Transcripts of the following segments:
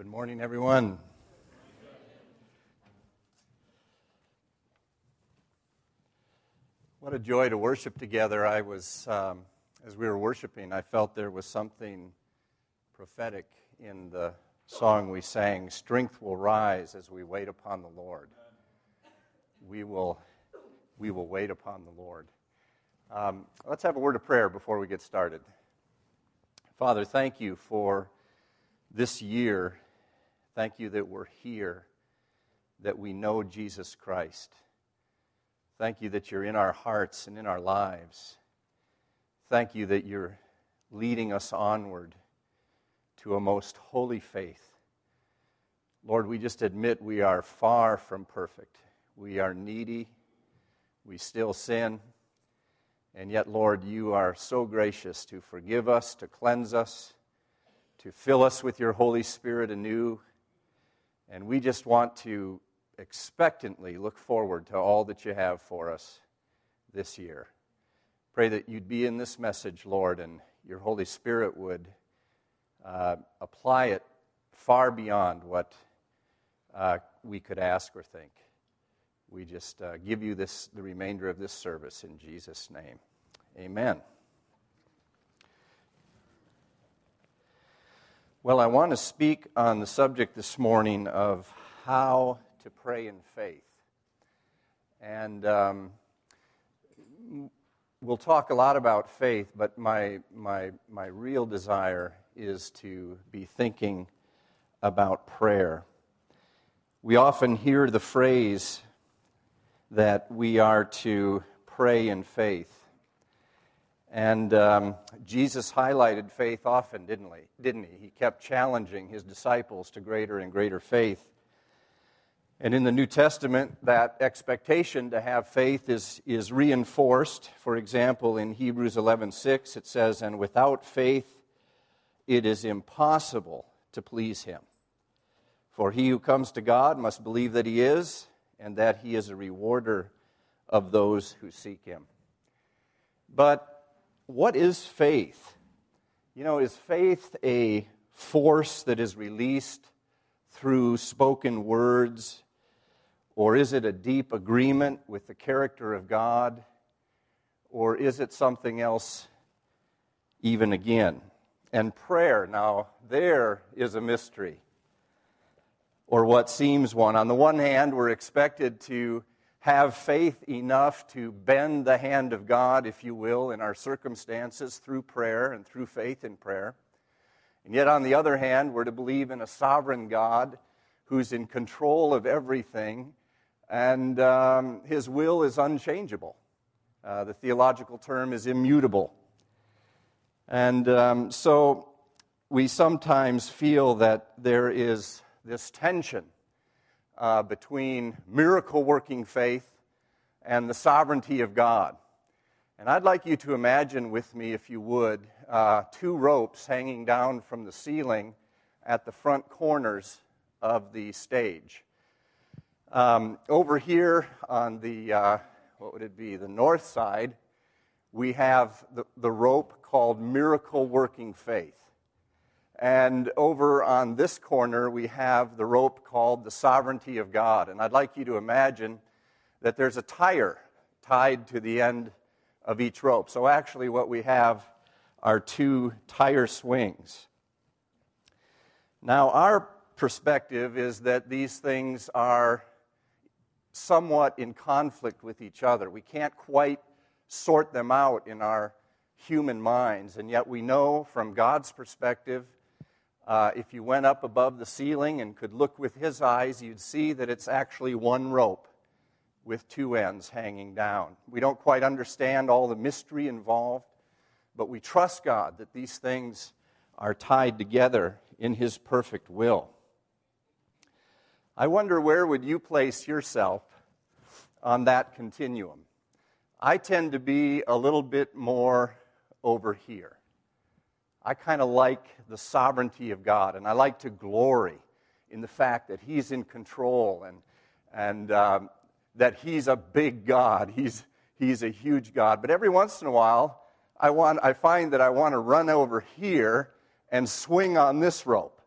Good morning, everyone. What a joy to worship together. I was, um, as we were worshiping, I felt there was something prophetic in the song we sang Strength will rise as we wait upon the Lord. We will, we will wait upon the Lord. Um, let's have a word of prayer before we get started. Father, thank you for this year. Thank you that we're here, that we know Jesus Christ. Thank you that you're in our hearts and in our lives. Thank you that you're leading us onward to a most holy faith. Lord, we just admit we are far from perfect. We are needy. We still sin. And yet, Lord, you are so gracious to forgive us, to cleanse us, to fill us with your Holy Spirit anew. And we just want to expectantly look forward to all that you have for us this year. Pray that you'd be in this message, Lord, and your Holy Spirit would uh, apply it far beyond what uh, we could ask or think. We just uh, give you this, the remainder of this service in Jesus' name. Amen. Well, I want to speak on the subject this morning of how to pray in faith. And um, we'll talk a lot about faith, but my, my, my real desire is to be thinking about prayer. We often hear the phrase that we are to pray in faith. And um, Jesus highlighted faith often, didn't he? didn't he? He kept challenging his disciples to greater and greater faith. And in the New Testament, that expectation to have faith is, is reinforced. For example, in Hebrews 11:6, it says, "And without faith, it is impossible to please him. For he who comes to God must believe that he is, and that he is a rewarder of those who seek him. But what is faith? You know, is faith a force that is released through spoken words? Or is it a deep agreement with the character of God? Or is it something else even again? And prayer, now, there is a mystery or what seems one. On the one hand, we're expected to have faith enough to bend the hand of God, if you will, in our circumstances through prayer and through faith in prayer. And yet, on the other hand, we're to believe in a sovereign God who's in control of everything, and um, his will is unchangeable. Uh, the theological term is immutable. And um, so we sometimes feel that there is this tension uh, between miracle working faith and the sovereignty of God. And I'd like you to imagine with me, if you would, uh, two ropes hanging down from the ceiling at the front corners of the stage. Um, over here on the, uh, what would it be, the north side, we have the, the rope called miracle working faith. And over on this corner, we have the rope called the sovereignty of God. And I'd like you to imagine that there's a tire tied to the end of each rope. So actually, what we have are two tire swings. Now, our perspective is that these things are somewhat in conflict with each other. We can't quite sort them out in our human minds, and yet we know from God's perspective uh, if you went up above the ceiling and could look with his eyes, you'd see that it's actually one rope with two ends hanging down. We don't quite understand all the mystery involved, but we trust God that these things are tied together in his perfect will. I wonder where would you place yourself on that continuum? I tend to be a little bit more over here. I kind of like the sovereignty of God, and I like to glory in the fact that He's in control and, and um, that He's a big God. He's, he's a huge God. But every once in a while, I, want, I find that I want to run over here and swing on this rope.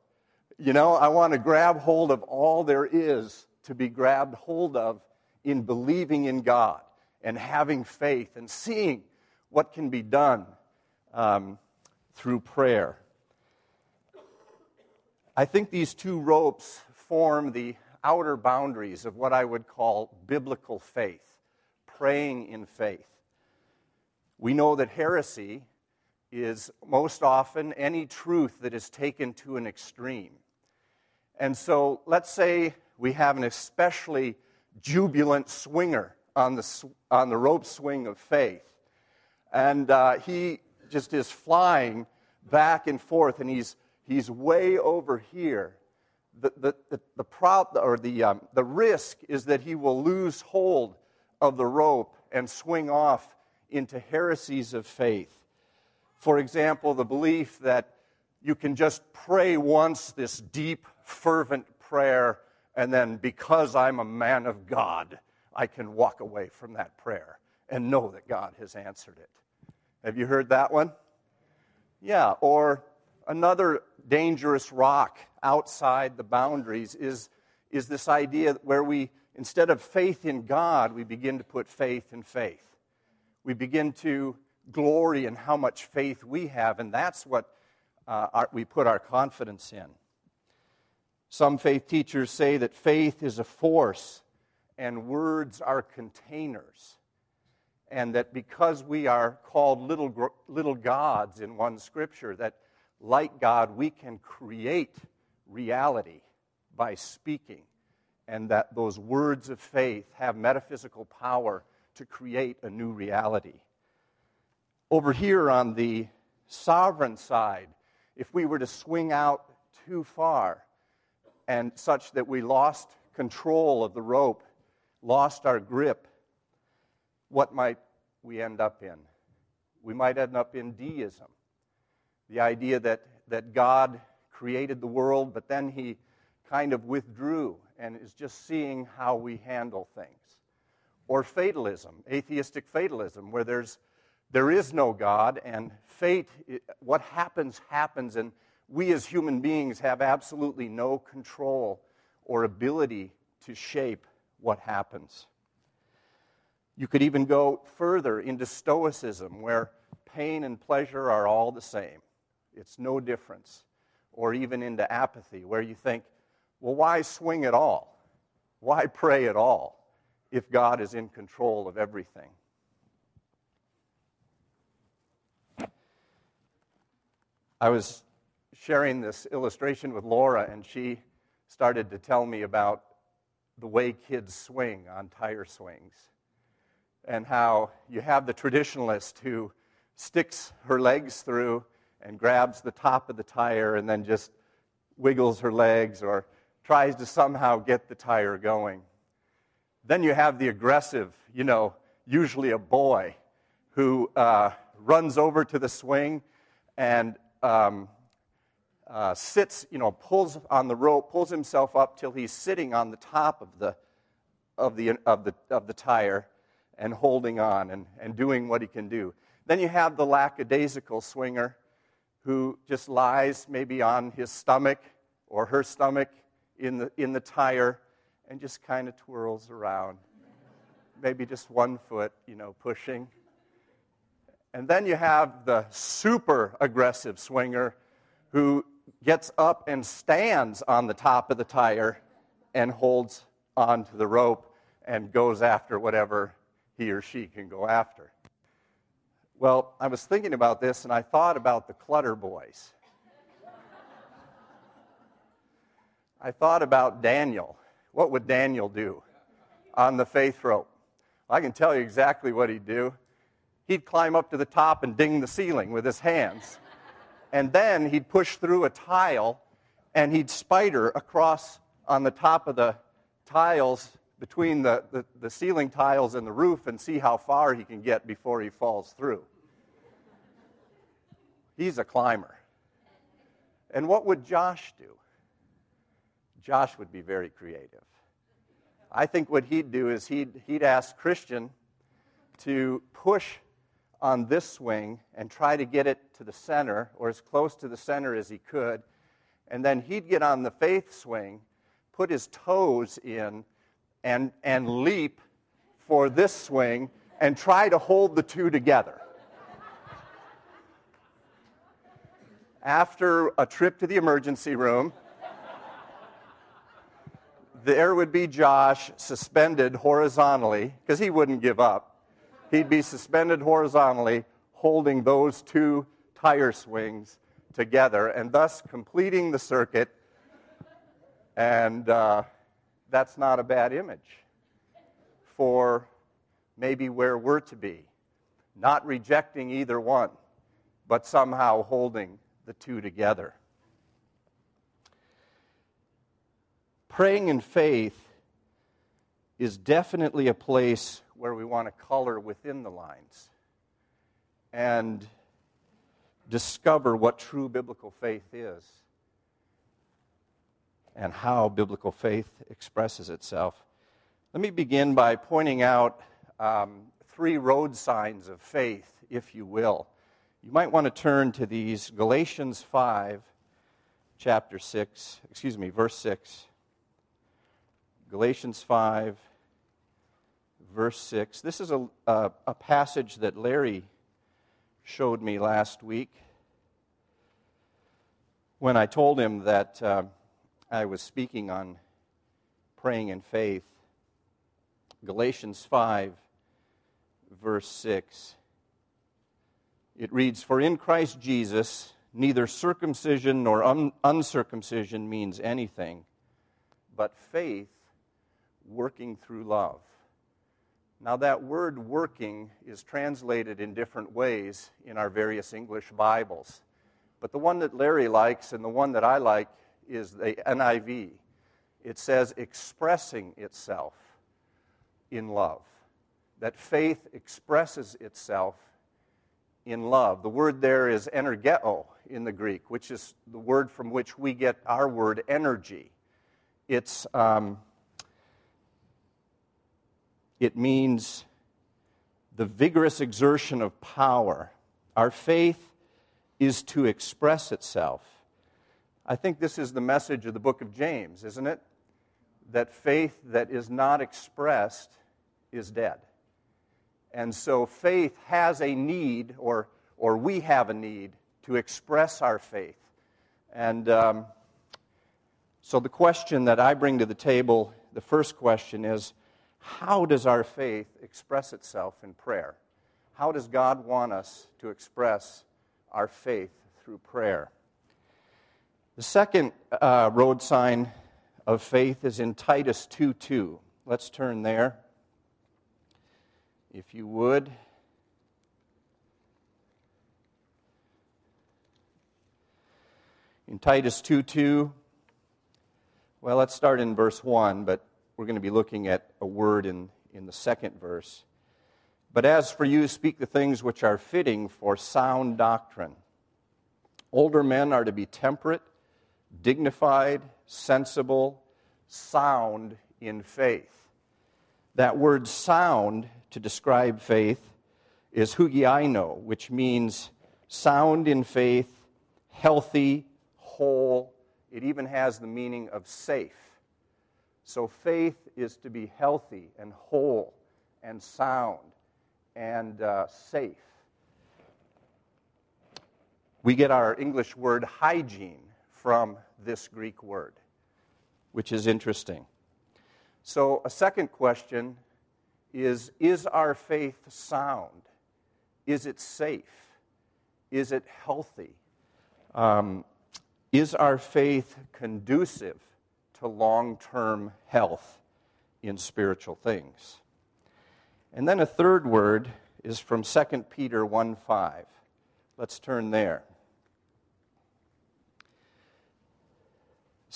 You know, I want to grab hold of all there is to be grabbed hold of in believing in God and having faith and seeing what can be done um, through prayer. I think these two ropes form the outer boundaries of what I would call biblical faith, praying in faith. We know that heresy is most often any truth that is taken to an extreme. And so let's say we have an especially jubilant swinger on the, on the rope swing of faith. And uh, he just is flying back and forth, and he's, he's way over here. The, the, the, the, or the, um, the risk is that he will lose hold of the rope and swing off into heresies of faith. For example, the belief that you can just pray once this deep, fervent prayer, and then because I'm a man of God, I can walk away from that prayer and know that God has answered it. Have you heard that one? Yeah, or another dangerous rock outside the boundaries is, is this idea where we, instead of faith in God, we begin to put faith in faith. We begin to glory in how much faith we have, and that's what uh, our, we put our confidence in. Some faith teachers say that faith is a force and words are containers. And that because we are called little, little gods in one scripture, that like God, we can create reality by speaking. And that those words of faith have metaphysical power to create a new reality. Over here on the sovereign side, if we were to swing out too far, and such that we lost control of the rope, lost our grip, what might we end up in? We might end up in deism. The idea that, that God created the world, but then he kind of withdrew and is just seeing how we handle things. Or fatalism, atheistic fatalism, where there's, there is no God and fate, what happens, happens, and we as human beings have absolutely no control or ability to shape what happens. You could even go further into Stoicism, where pain and pleasure are all the same. It's no difference. Or even into apathy, where you think, well, why swing at all? Why pray at all if God is in control of everything? I was sharing this illustration with Laura, and she started to tell me about the way kids swing on tire swings and how you have the traditionalist who sticks her legs through and grabs the top of the tire and then just wiggles her legs or tries to somehow get the tire going. Then you have the aggressive, you know, usually a boy, who uh, runs over to the swing and um, uh, sits, you know, pulls on the rope, pulls himself up till he's sitting on the top of the, of the, of the, of the tire and holding on and, and doing what he can do. Then you have the lackadaisical swinger who just lies maybe on his stomach or her stomach in the, in the tire and just kind of twirls around. maybe just one foot, you know, pushing. And then you have the super aggressive swinger who gets up and stands on the top of the tire and holds onto the rope and goes after whatever he or she can go after. Well, I was thinking about this and I thought about the Clutter Boys. I thought about Daniel. What would Daniel do on the faith rope? I can tell you exactly what he'd do. He'd climb up to the top and ding the ceiling with his hands and then he'd push through a tile and he'd spider across on the top of the tiles between the, the, the, ceiling tiles and the roof and see how far he can get before he falls through. He's a climber. And what would Josh do? Josh would be very creative. I think what he'd do is he'd, he'd ask Christian to push on this swing and try to get it to the center or as close to the center as he could. And then he'd get on the faith swing, put his toes in, and, and leap for this swing and try to hold the two together. After a trip to the emergency room, there would be Josh suspended horizontally, because he wouldn't give up. He'd be suspended horizontally, holding those two tire swings together, and thus completing the circuit. And uh, that's not a bad image for maybe where we're to be. Not rejecting either one, but somehow holding the two together. Praying in faith is definitely a place where we want to color within the lines and discover what true biblical faith is and how biblical faith expresses itself. Let me begin by pointing out um, three road signs of faith, if you will. You might want to turn to these Galatians 5, chapter 6, excuse me, verse 6. Galatians 5, verse 6. This is a, a, a, passage that Larry showed me last week when I told him that uh, I was speaking on praying in faith. Galatians 5, verse 6. It reads For in Christ Jesus, neither circumcision nor un- uncircumcision means anything, but faith working through love. Now, that word working is translated in different ways in our various English Bibles. But the one that Larry likes and the one that I like is the NIV. It says expressing itself in love. That faith expresses itself in love. The word there is energeo in the Greek, which is the word from which we get our word energy. It's. Um, it means the vigorous exertion of power. Our faith is to express itself. I think this is the message of the book of James, isn't it? That faith that is not expressed is dead. And so faith has a need, or, or we have a need, to express our faith. And um, so the question that I bring to the table, the first question is how does our faith express itself in prayer? How does God want us to express our faith through prayer? The second uh, road sign of faith is in Titus 2 2. Let's turn there. If you would. In Titus 2 2, well, let's start in verse 1, but we're going to be looking at a word in, in the second verse. But as for you, speak the things which are fitting for sound doctrine. Older men are to be temperate, dignified, sensible, sound in faith. That word sound to describe faith is hugiaino, which means sound in faith, healthy, whole. It even has the meaning of safe. So faith is to be healthy and whole and sound and uh, safe. We get our English word hygiene from this Greek word, which is interesting. So, a second question is Is our faith sound? Is it safe? Is it healthy? Um, is our faith conducive to long term health in spiritual things. And then a third word is from 2 Peter 1 5. Let's turn there.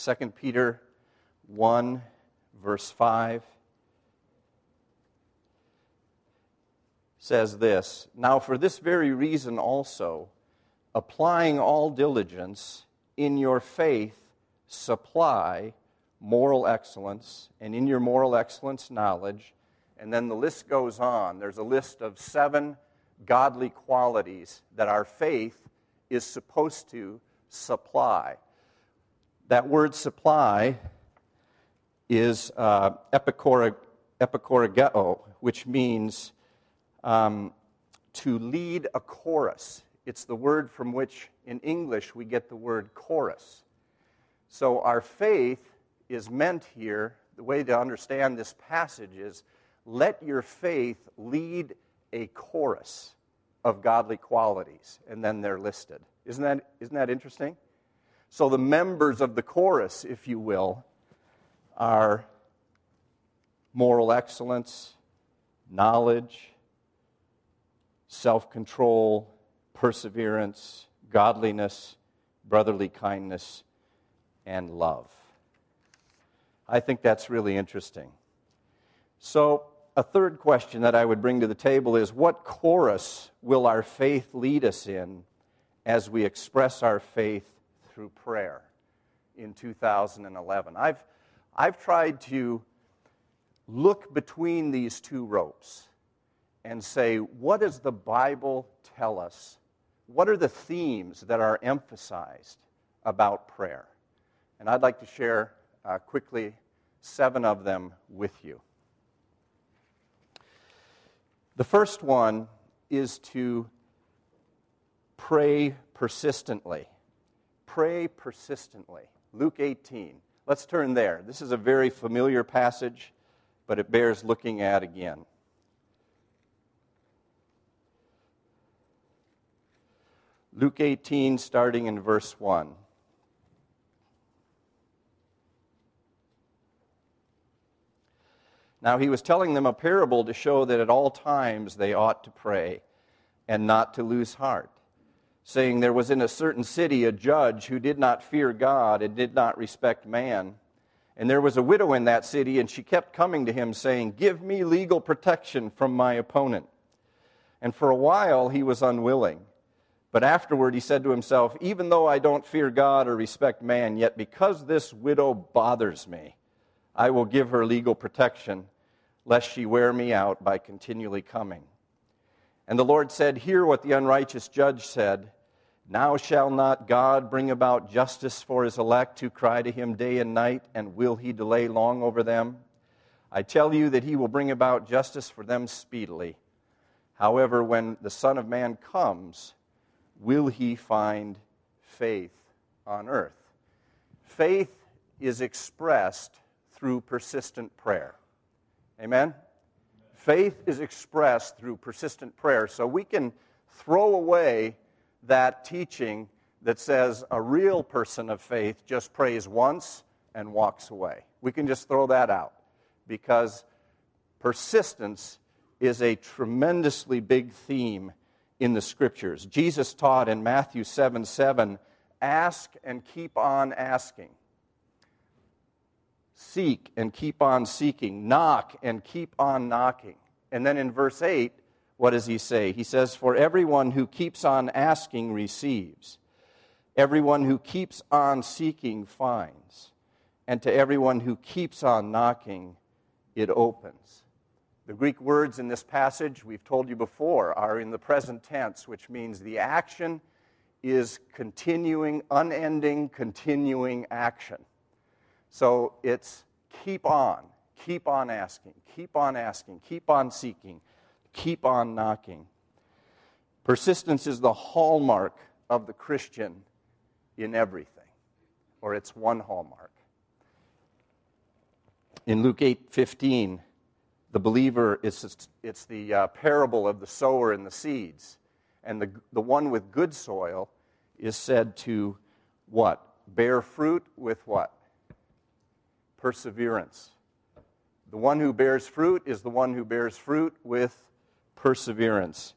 2 Peter 1, verse 5 says this Now, for this very reason also, applying all diligence in your faith, supply moral excellence, and in your moral excellence, knowledge. And then the list goes on. There's a list of seven godly qualities that our faith is supposed to supply. That word supply is uh, which means um, to lead a chorus. It's the word from which, in English, we get the word chorus. So our faith is meant here, the way to understand this passage is let your faith lead a chorus of godly qualities, and then they're listed. Isn't that, isn't that interesting? So the members of the chorus, if you will, are moral excellence, knowledge, self control, perseverance, godliness, brotherly kindness, and love. I think that's really interesting. So, a third question that I would bring to the table is what chorus will our faith lead us in as we express our faith through prayer in 2011? I've, I've tried to look between these two ropes and say, what does the Bible tell us? What are the themes that are emphasized about prayer? And I'd like to share uh, quickly seven of them with you. The first one is to pray persistently. Pray persistently. Luke 18. Let's turn there. This is a very familiar passage, but it bears looking at again. Luke 18, starting in verse 1. Now he was telling them a parable to show that at all times they ought to pray and not to lose heart, saying, There was in a certain city a judge who did not fear God and did not respect man. And there was a widow in that city, and she kept coming to him, saying, Give me legal protection from my opponent. And for a while he was unwilling. But afterward he said to himself, Even though I don't fear God or respect man, yet because this widow bothers me, I will give her legal protection, lest she wear me out by continually coming. And the Lord said, Hear what the unrighteous judge said. Now shall not God bring about justice for his elect who cry to him day and night, and will he delay long over them? I tell you that he will bring about justice for them speedily. However, when the Son of Man comes, will he find faith on earth? Faith is expressed through persistent prayer. Amen? Faith is expressed through persistent prayer. So we can throw away that teaching that says a real person of faith just prays once and walks away. We can just throw that out because persistence is a tremendously big theme in the scriptures. Jesus taught in Matthew 7 7, ask and keep on asking. Seek and keep on seeking. Knock and keep on knocking. And then in verse 8, what does he say? He says, For everyone who keeps on asking receives, everyone who keeps on seeking finds, and to everyone who keeps on knocking, it opens. The Greek words in this passage, we've told you before, are in the present tense, which means the action is continuing, unending, continuing action. So it's keep on, keep on asking, keep on asking, keep on seeking, keep on knocking. Persistence is the hallmark of the Christian in everything, or it's one hallmark. In Luke 8 15, the believer, it's, it's the uh, parable of the sower and the seeds. And the, the one with good soil is said to what? Bear fruit with what? Perseverance. The one who bears fruit is the one who bears fruit with perseverance.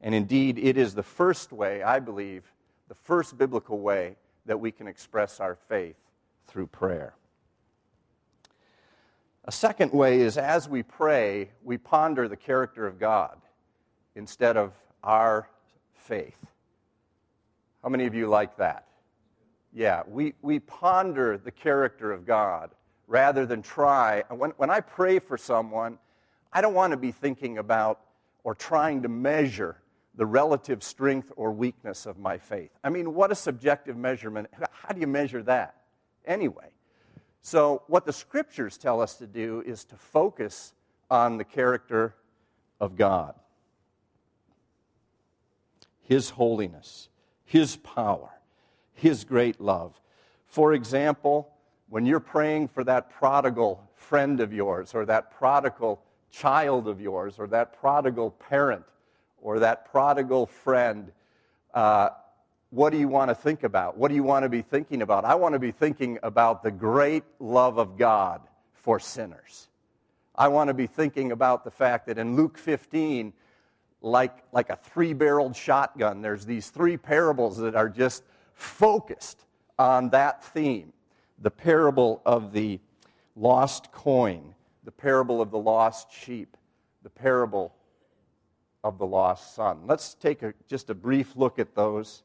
And indeed, it is the first way, I believe, the first biblical way that we can express our faith through prayer. A second way is as we pray, we ponder the character of God instead of our faith. How many of you like that? Yeah, we, we ponder the character of God rather than try. When, when I pray for someone, I don't want to be thinking about or trying to measure the relative strength or weakness of my faith. I mean, what a subjective measurement. How do you measure that? anyway. So, what the scriptures tell us to do is to focus on the character of God, His holiness, His power, His great love. For example, when you're praying for that prodigal friend of yours, or that prodigal child of yours, or that prodigal parent, or that prodigal friend, uh, what do you want to think about? What do you want to be thinking about? I want to be thinking about the great love of God for sinners. I want to be thinking about the fact that in Luke 15, like, like a three barreled shotgun, there's these three parables that are just focused on that theme the parable of the lost coin, the parable of the lost sheep, the parable of the lost son. Let's take a, just a brief look at those.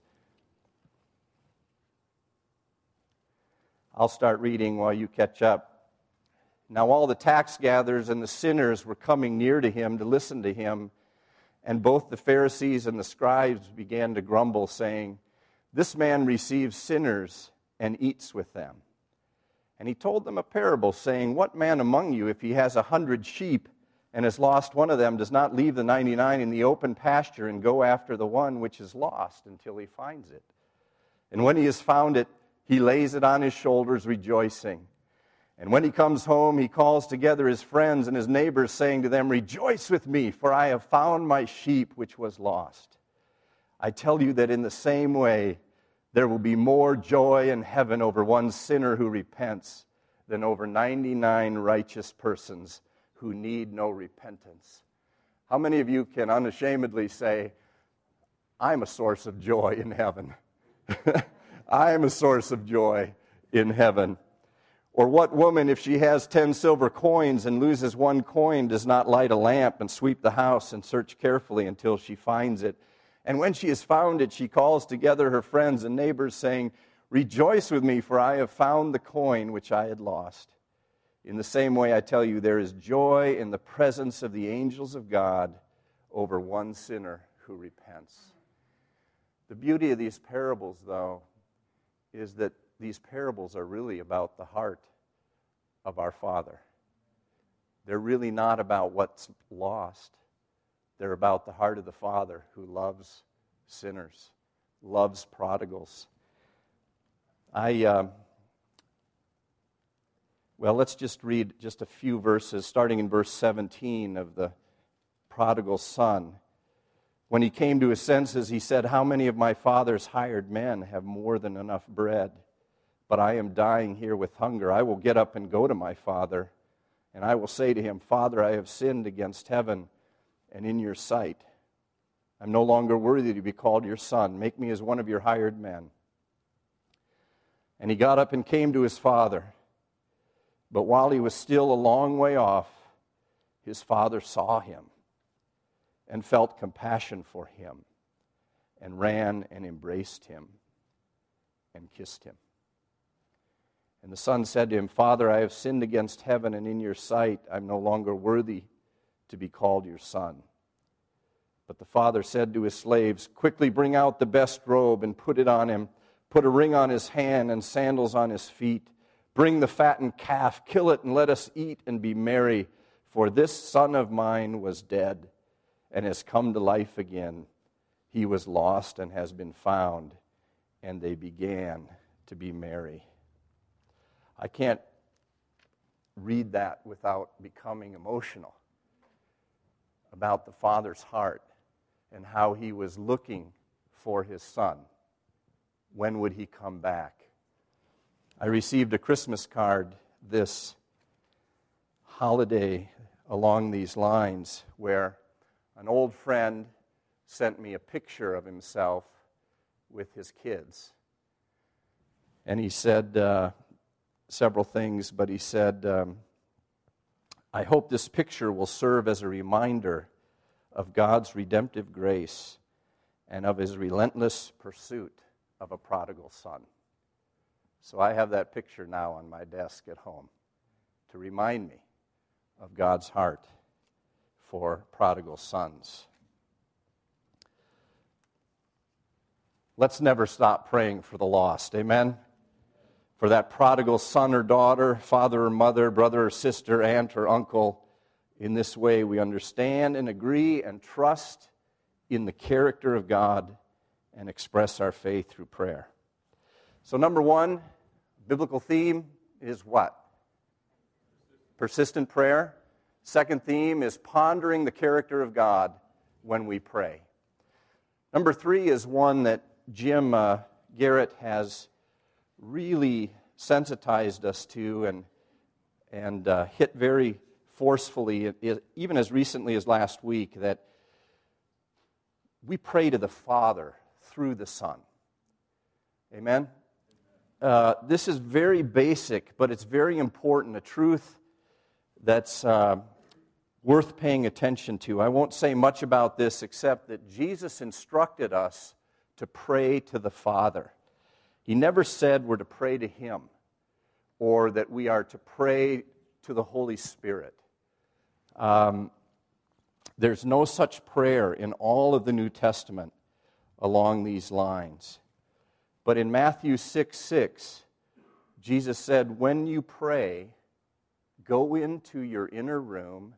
I'll start reading while you catch up. Now, all the tax gatherers and the sinners were coming near to him to listen to him, and both the Pharisees and the scribes began to grumble, saying, This man receives sinners and eats with them. And he told them a parable, saying, What man among you, if he has a hundred sheep and has lost one of them, does not leave the ninety nine in the open pasture and go after the one which is lost until he finds it? And when he has found it, he lays it on his shoulders, rejoicing. And when he comes home, he calls together his friends and his neighbors, saying to them, Rejoice with me, for I have found my sheep which was lost. I tell you that in the same way, there will be more joy in heaven over one sinner who repents than over 99 righteous persons who need no repentance. How many of you can unashamedly say, I'm a source of joy in heaven? I am a source of joy in heaven. Or what woman, if she has 10 silver coins and loses one coin, does not light a lamp and sweep the house and search carefully until she finds it? And when she has found it, she calls together her friends and neighbors, saying, Rejoice with me, for I have found the coin which I had lost. In the same way, I tell you, there is joy in the presence of the angels of God over one sinner who repents. The beauty of these parables, though, is that these parables are really about the heart of our Father. They're really not about what's lost. They're about the heart of the Father who loves sinners, loves prodigals. I, uh, well, let's just read just a few verses, starting in verse 17 of the prodigal son. When he came to his senses, he said, How many of my father's hired men have more than enough bread? But I am dying here with hunger. I will get up and go to my father, and I will say to him, Father, I have sinned against heaven and in your sight. I'm no longer worthy to be called your son. Make me as one of your hired men. And he got up and came to his father. But while he was still a long way off, his father saw him and felt compassion for him and ran and embraced him and kissed him. And the son said to him, Father, I have sinned against heaven and in your sight. I'm no longer worthy to be called your son. But the father said to his slaves, Quickly bring out the best robe and put it on him. Put a ring on his hand and sandals on his feet. Bring the fattened calf, kill it, and let us eat and be merry. For this son of mine was dead and has come to life again. He was lost and has been found. And they began to be merry. I can't read that without becoming emotional about the Father's heart and how he was looking for his son. When would he come back? I received a Christmas card this holiday along these lines where an old friend sent me a picture of himself with his kids. And he said uh, several things, but he said, um, I hope this picture will serve as a reminder of God's redemptive grace and of his relentless pursuit of a prodigal son. So I have that picture now on my desk at home to remind me of God's heart for prodigal sons. Let's never stop praying for the lost. Amen? For that prodigal son or daughter, father or mother, brother or sister, aunt or uncle. In this way, we understand and agree and trust in the character of God and express our faith through prayer. So, number one, biblical theme is what? Persistent prayer. Second theme is pondering the character of God when we pray. Number three is one that Jim uh, Garrett has really sensitized us to and, and uh, hit very forcefully, even as recently as last week, that we pray to the Father through the Son. Amen? Uh, this is very basic, but it's very important, a truth that's uh, worth paying attention to. I won't say much about this except that Jesus instructed us to pray to the Father. He never said we're to pray to Him or that we are to pray to the Holy Spirit. Um, there's no such prayer in all of the New Testament along these lines. But in Matthew 6 6, Jesus said, When you pray, go into your inner room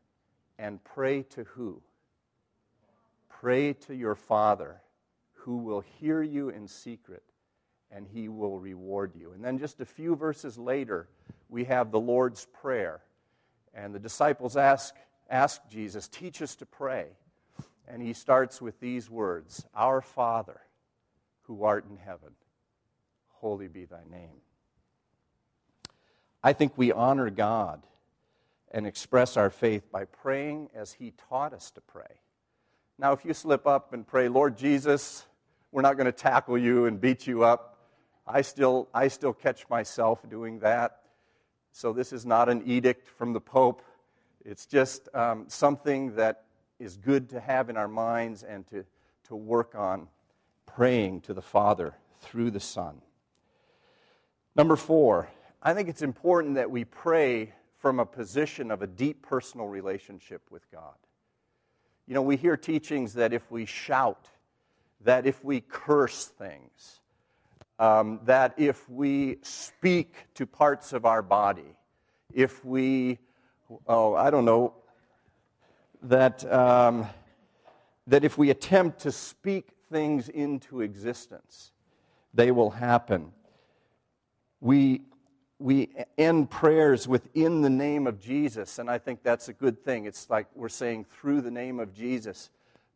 and pray to who? Pray to your Father, who will hear you in secret and he will reward you. And then just a few verses later, we have the Lord's Prayer. And the disciples ask, ask Jesus, Teach us to pray. And he starts with these words Our Father, who art in heaven, holy be thy name. I think we honor God and express our faith by praying as he taught us to pray. Now, if you slip up and pray, Lord Jesus, we're not going to tackle you and beat you up. I still, I still catch myself doing that. So this is not an edict from the Pope. It's just um, something that is good to have in our minds and to, to work on praying to the Father through the Son. Number four, I think it's important that we pray from a position of a deep personal relationship with God. You know, we hear teachings that if we shout, that if we curse things, um, that if we speak to parts of our body, if we, oh, I don't know, that, um, that if we attempt to speak things into existence, they will happen. We, we end prayers within the name of Jesus, and I think that's a good thing. It's like we're saying through the name of Jesus.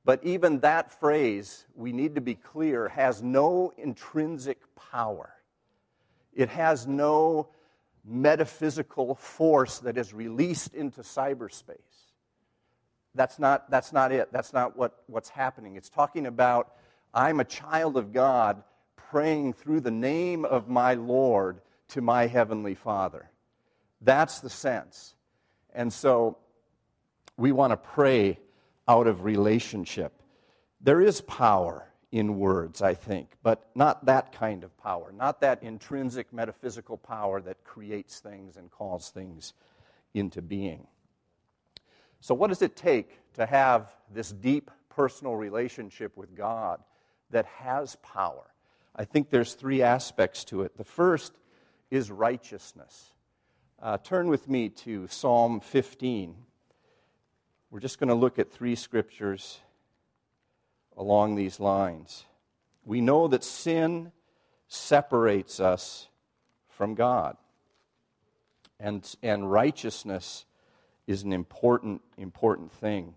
But even that phrase, we need to be clear, has no intrinsic power. It has no metaphysical force that is released into cyberspace. That's not, that's not it. That's not what, what's happening. It's talking about I'm a child of God praying through the name of my Lord to my heavenly Father. That's the sense. And so we want to pray out of relationship. There is power in words, I think, but not that kind of power, not that intrinsic metaphysical power that creates things and calls things into being. So, what does it take to have this deep personal relationship with God that has power? I think there's three aspects to it. The first is righteousness. Uh, turn with me to Psalm 15. We're just going to look at three scriptures along these lines. We know that sin separates us from God, and, and righteousness is an important, important thing.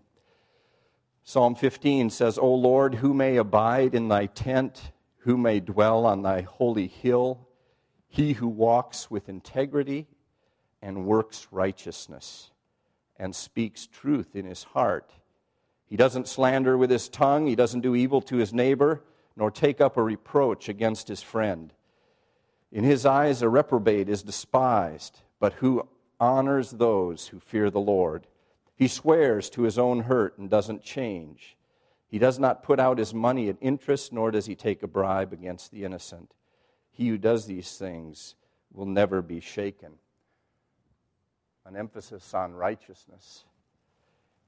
Psalm 15 says, O Lord, who may abide in thy tent, who may dwell on thy holy hill? He who walks with integrity and works righteousness and speaks truth in his heart. He doesn't slander with his tongue, he doesn't do evil to his neighbor, nor take up a reproach against his friend. In his eyes, a reprobate is despised, but who honors those who fear the Lord. He swears to his own hurt and doesn't change. He does not put out his money at interest, nor does he take a bribe against the innocent. He who does these things will never be shaken an emphasis on righteousness.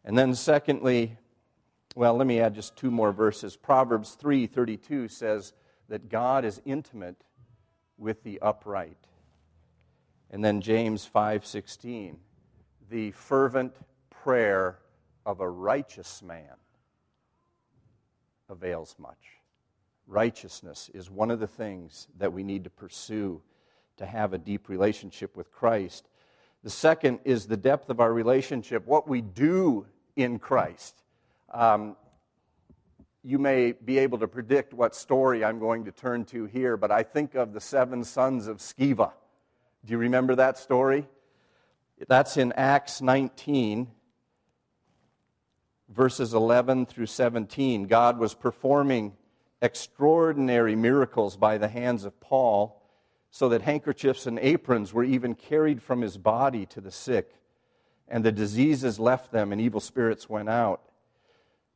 And then, secondly, well, let me add just two more verses. Proverbs 3:32 says that God is intimate with the upright. And then James 5:16, the fervent prayer of a righteous man avails much. Righteousness is one of the things that we need to pursue to have a deep relationship with Christ. The second is the depth of our relationship, what we do in Christ. Um, you may be able to predict what story I'm going to turn to here, but I think of the seven sons of Sceva. Do you remember that story? That's in Acts 19, verses 11 through 17. God was performing extraordinary miracles by the hands of Paul, so that handkerchiefs and aprons were even carried from his body to the sick, and the diseases left them, and evil spirits went out.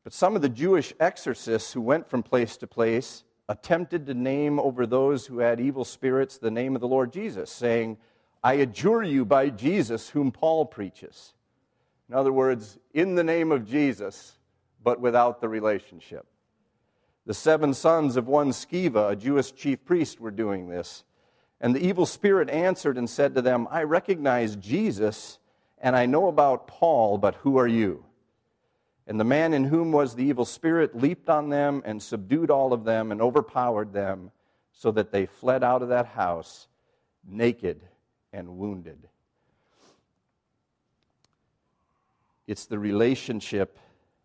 But some of the Jewish exorcists who went from place to place attempted to name over those who had evil spirits the name of the Lord Jesus, saying, I adjure you by Jesus whom Paul preaches. In other words, in the name of Jesus, but without the relationship. The seven sons of one Sceva, a Jewish chief priest, were doing this. And the evil spirit answered and said to them, I recognize Jesus, and I know about Paul, but who are you? And the man in whom was the evil spirit leaped on them and subdued all of them and overpowered them, so that they fled out of that house naked and wounded. It's the relationship,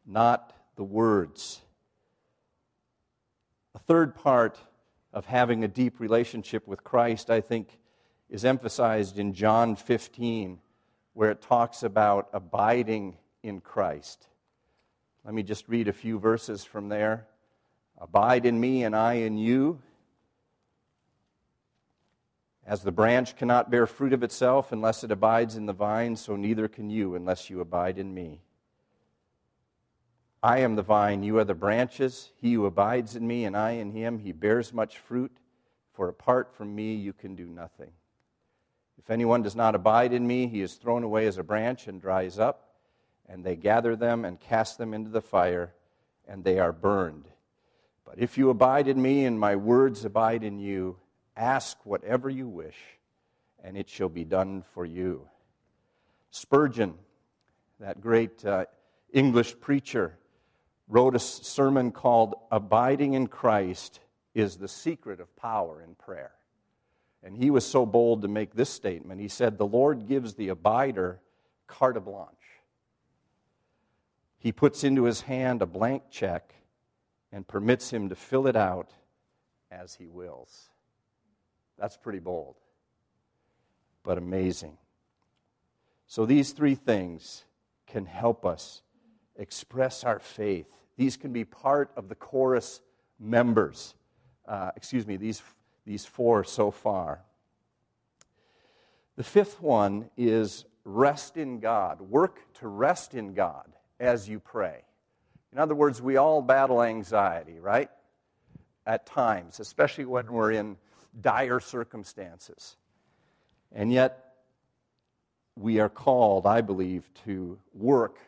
not the words. A third part of having a deep relationship with Christ, I think, is emphasized in John 15, where it talks about abiding in Christ. Let me just read a few verses from there. Abide in me, and I in you. As the branch cannot bear fruit of itself unless it abides in the vine, so neither can you unless you abide in me. I am the vine, you are the branches. He who abides in me, and I in him, he bears much fruit, for apart from me, you can do nothing. If anyone does not abide in me, he is thrown away as a branch and dries up and they gather them and cast them into the fire, and they are burned. But if you abide in me and my words abide in you, ask whatever you wish, and it shall be done for you. Spurgeon, that great uh, English preacher, wrote a sermon called Abiding in Christ is the Secret of Power in Prayer. And he was so bold to make this statement. He said, The Lord gives the abider carte blanche he puts into his hand a blank check and permits him to fill it out as he wills. That's pretty bold, but amazing. So, these three things can help us express our faith. These can be part of the chorus members. Uh, excuse me, these, these four so far. The fifth one is rest in God. Work to rest in God as you pray. In other words, we all battle anxiety, right? At times, especially when we're in dire circumstances. And yet, we are called, I believe, to work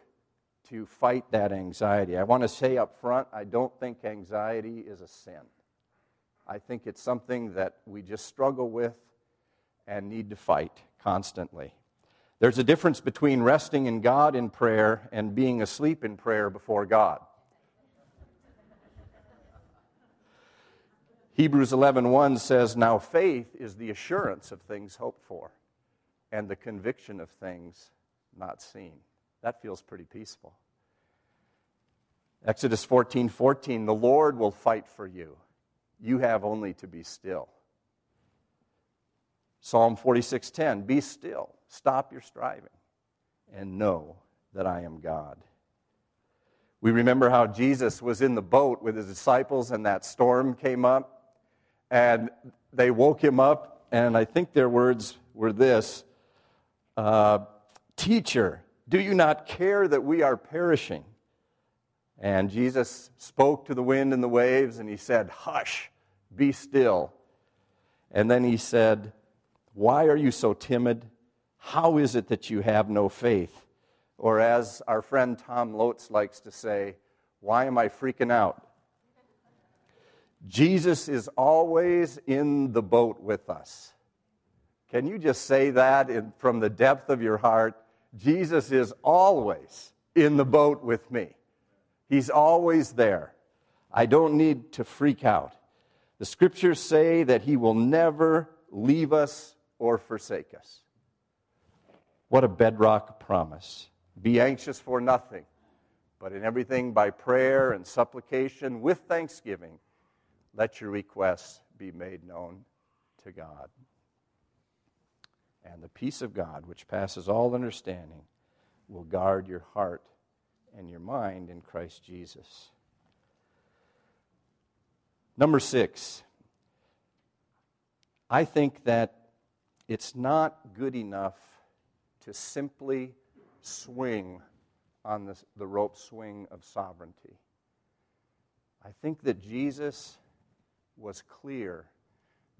to fight that anxiety. I want to say up front, I don't think anxiety is a sin. I think it's something that we just struggle with and need to fight constantly. There's a difference between resting in God in prayer and being asleep in prayer before God. Hebrews 11:1 says, "Now faith is the assurance of things hoped for and the conviction of things not seen." That feels pretty peaceful. Exodus 14:14, 14, 14, "The Lord will fight for you. You have only to be still." Psalm 46:10, "Be still Stop your striving and know that I am God. We remember how Jesus was in the boat with his disciples and that storm came up and they woke him up, and I think their words were this uh, Teacher, do you not care that we are perishing? And Jesus spoke to the wind and the waves and he said, Hush, be still. And then he said, Why are you so timid? How is it that you have no faith? Or, as our friend Tom Lotz likes to say, why am I freaking out? Jesus is always in the boat with us. Can you just say that in, from the depth of your heart? Jesus is always in the boat with me. He's always there. I don't need to freak out. The scriptures say that He will never leave us or forsake us. What a bedrock promise. Be anxious for nothing, but in everything by prayer and supplication with thanksgiving, let your requests be made known to God. And the peace of God, which passes all understanding, will guard your heart and your mind in Christ Jesus. Number six, I think that it's not good enough to simply swing on the, the rope swing of sovereignty. I think that Jesus was clear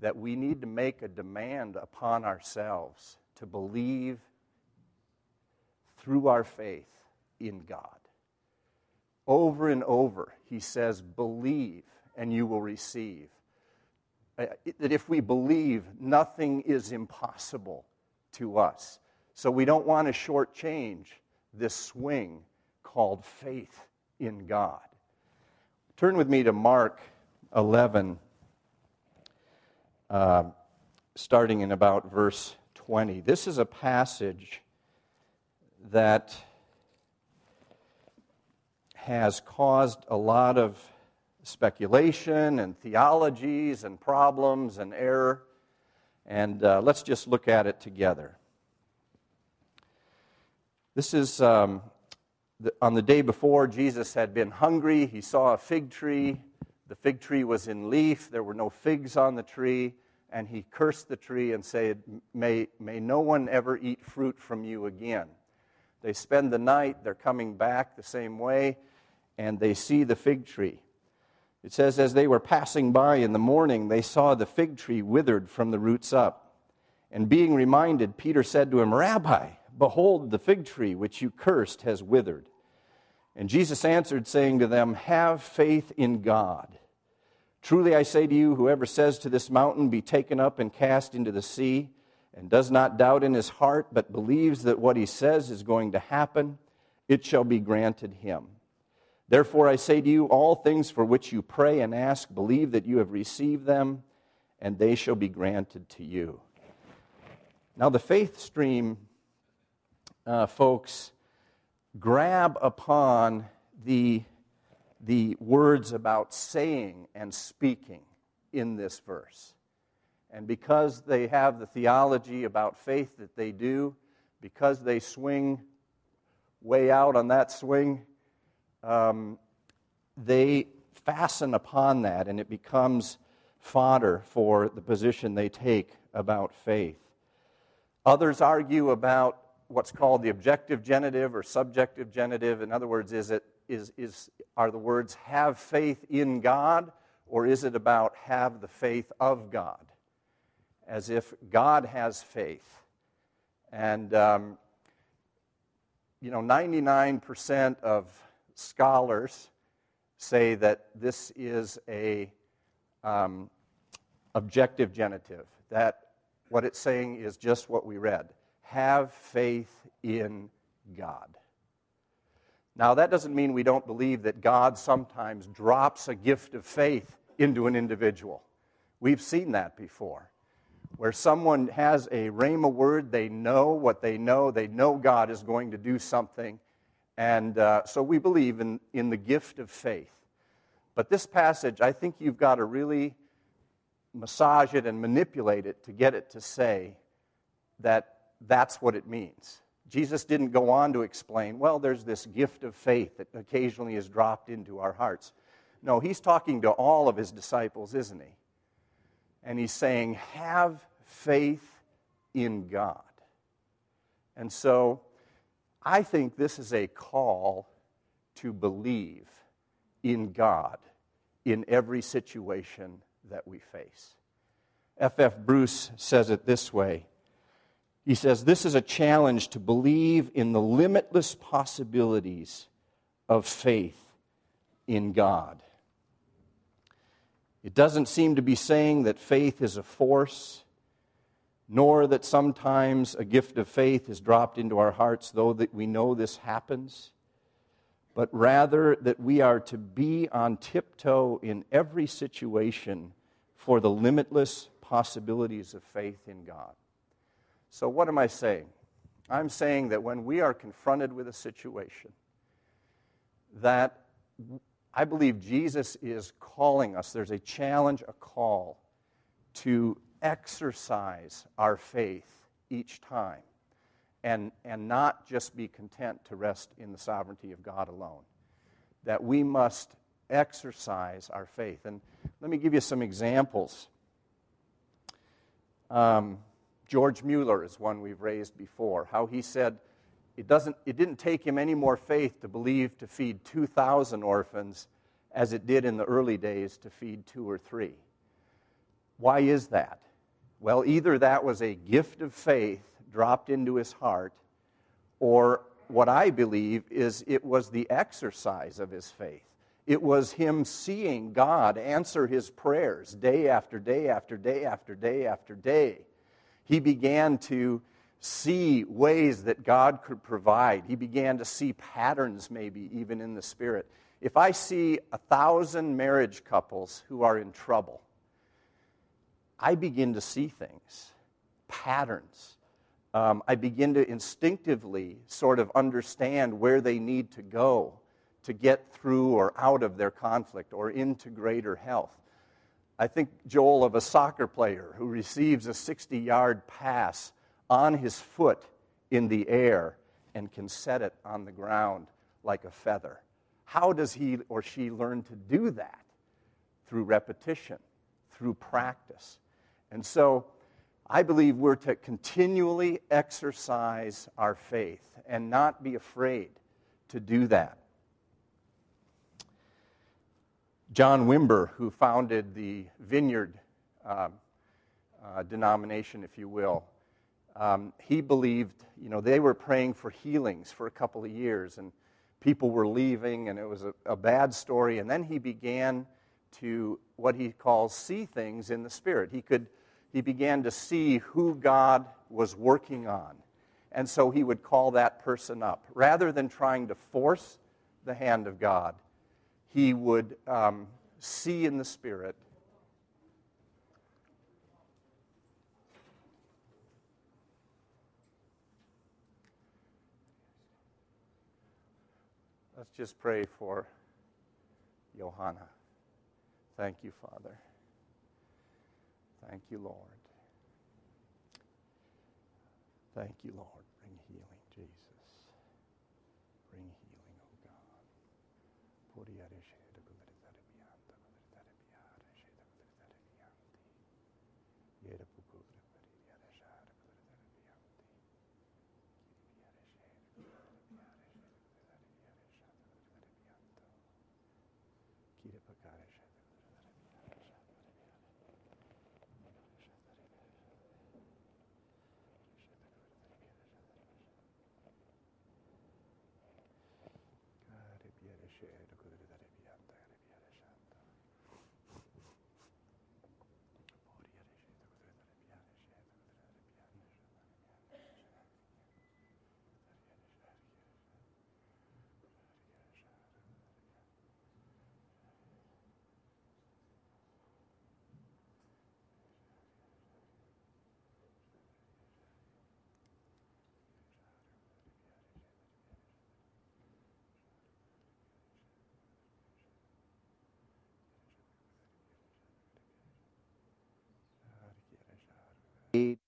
that we need to make a demand upon ourselves to believe through our faith in God. Over and over, he says, Believe and you will receive. Uh, that if we believe, nothing is impossible to us. So we don't want to shortchange this swing called faith in God. Turn with me to Mark 11, uh, starting in about verse 20. This is a passage that has caused a lot of speculation and theologies and problems and error. And uh, let's just look at it together. This is um, the, on the day before Jesus had been hungry. He saw a fig tree. The fig tree was in leaf, there were no figs on the tree. And he cursed the tree and said, may, may no one ever eat fruit from you again. They spend the night, they're coming back the same way, and they see the fig tree. It says, As they were passing by in the morning, they saw the fig tree withered from the roots up. And being reminded, Peter said to him, Rabbi, behold, the fig tree which you cursed has withered. And Jesus answered, saying to them, Have faith in God. Truly I say to you, whoever says to this mountain, Be taken up and cast into the sea, and does not doubt in his heart, but believes that what he says is going to happen, it shall be granted him. Therefore, I say to you, all things for which you pray and ask, believe that you have received them, and they shall be granted to you. Now, the faith stream, uh, folks, grab upon the, the words about saying and speaking in this verse. And because they have the theology about faith that they do, because they swing way out on that swing, um, they fasten upon that and it becomes fodder for the position they take about faith. Others argue about what's called the objective genitive or subjective genitive. In other words, is it, is, is, are the words have faith in God or is it about have the faith of God? As if God has faith. And, um, you know, 99% of scholars say that this is a um, objective genitive. That what it's saying is just what we read. Have faith in God. Now, that doesn't mean we don't believe that God sometimes drops a gift of faith into an individual. We've seen that before. Where someone has a rhema word, they know what they know, they know God is going to do something, and uh, so we believe in, in the gift of faith. But this passage, I think you've got to really massage it and manipulate it to get it to say that that's what it means. Jesus didn't go on to explain, well, there's this gift of faith that occasionally is dropped into our hearts. No, he's talking to all of his disciples, isn't he? And he's saying, have faith in God. And so I think this is a call to believe in God in every situation that we face. F.F. F. Bruce says it this way He says, This is a challenge to believe in the limitless possibilities of faith in God. It doesn't seem to be saying that faith is a force, nor that sometimes a gift of faith is dropped into our hearts, though that we know this happens, but rather that we are to be on tiptoe in every situation for the limitless possibilities of faith in God. So, what am I saying? I'm saying that when we are confronted with a situation, that I believe Jesus is calling us, there's a challenge, a call to exercise our faith each time and, and not just be content to rest in the sovereignty of God alone. That we must exercise our faith. And let me give you some examples. Um, George Mueller is one we've raised before, how he said it, doesn't, it didn't take him any more faith to believe to feed 2,000 orphans as it did in the early days to feed two or three. Why is that? Well, either that was a gift of faith dropped into his heart, or what I believe is it was the exercise of his faith. It was him seeing God answer his prayers day after day after day after day after day. He began to see ways that God could provide. He began to see patterns, maybe even in the Spirit. If I see a thousand marriage couples who are in trouble, I begin to see things, patterns. Um, I begin to instinctively sort of understand where they need to go to get through or out of their conflict or into greater health. I think, Joel, of a soccer player who receives a 60 yard pass on his foot in the air and can set it on the ground like a feather. How does he or she learn to do that? Through repetition, through practice. And so I believe we're to continually exercise our faith and not be afraid to do that. John Wimber, who founded the Vineyard uh, uh, denomination, if you will, um, he believed, you know, they were praying for healings for a couple of years, and people were leaving, and it was a, a bad story. And then he began to what he calls see things in the Spirit. He could he began to see who God was working on. And so he would call that person up. Rather than trying to force the hand of God, he would um, see in the Spirit Let's just pray for Johanna. Thank you, Father. Thank you, Lord. Thank you, Lord. Bring healing, Jesus. need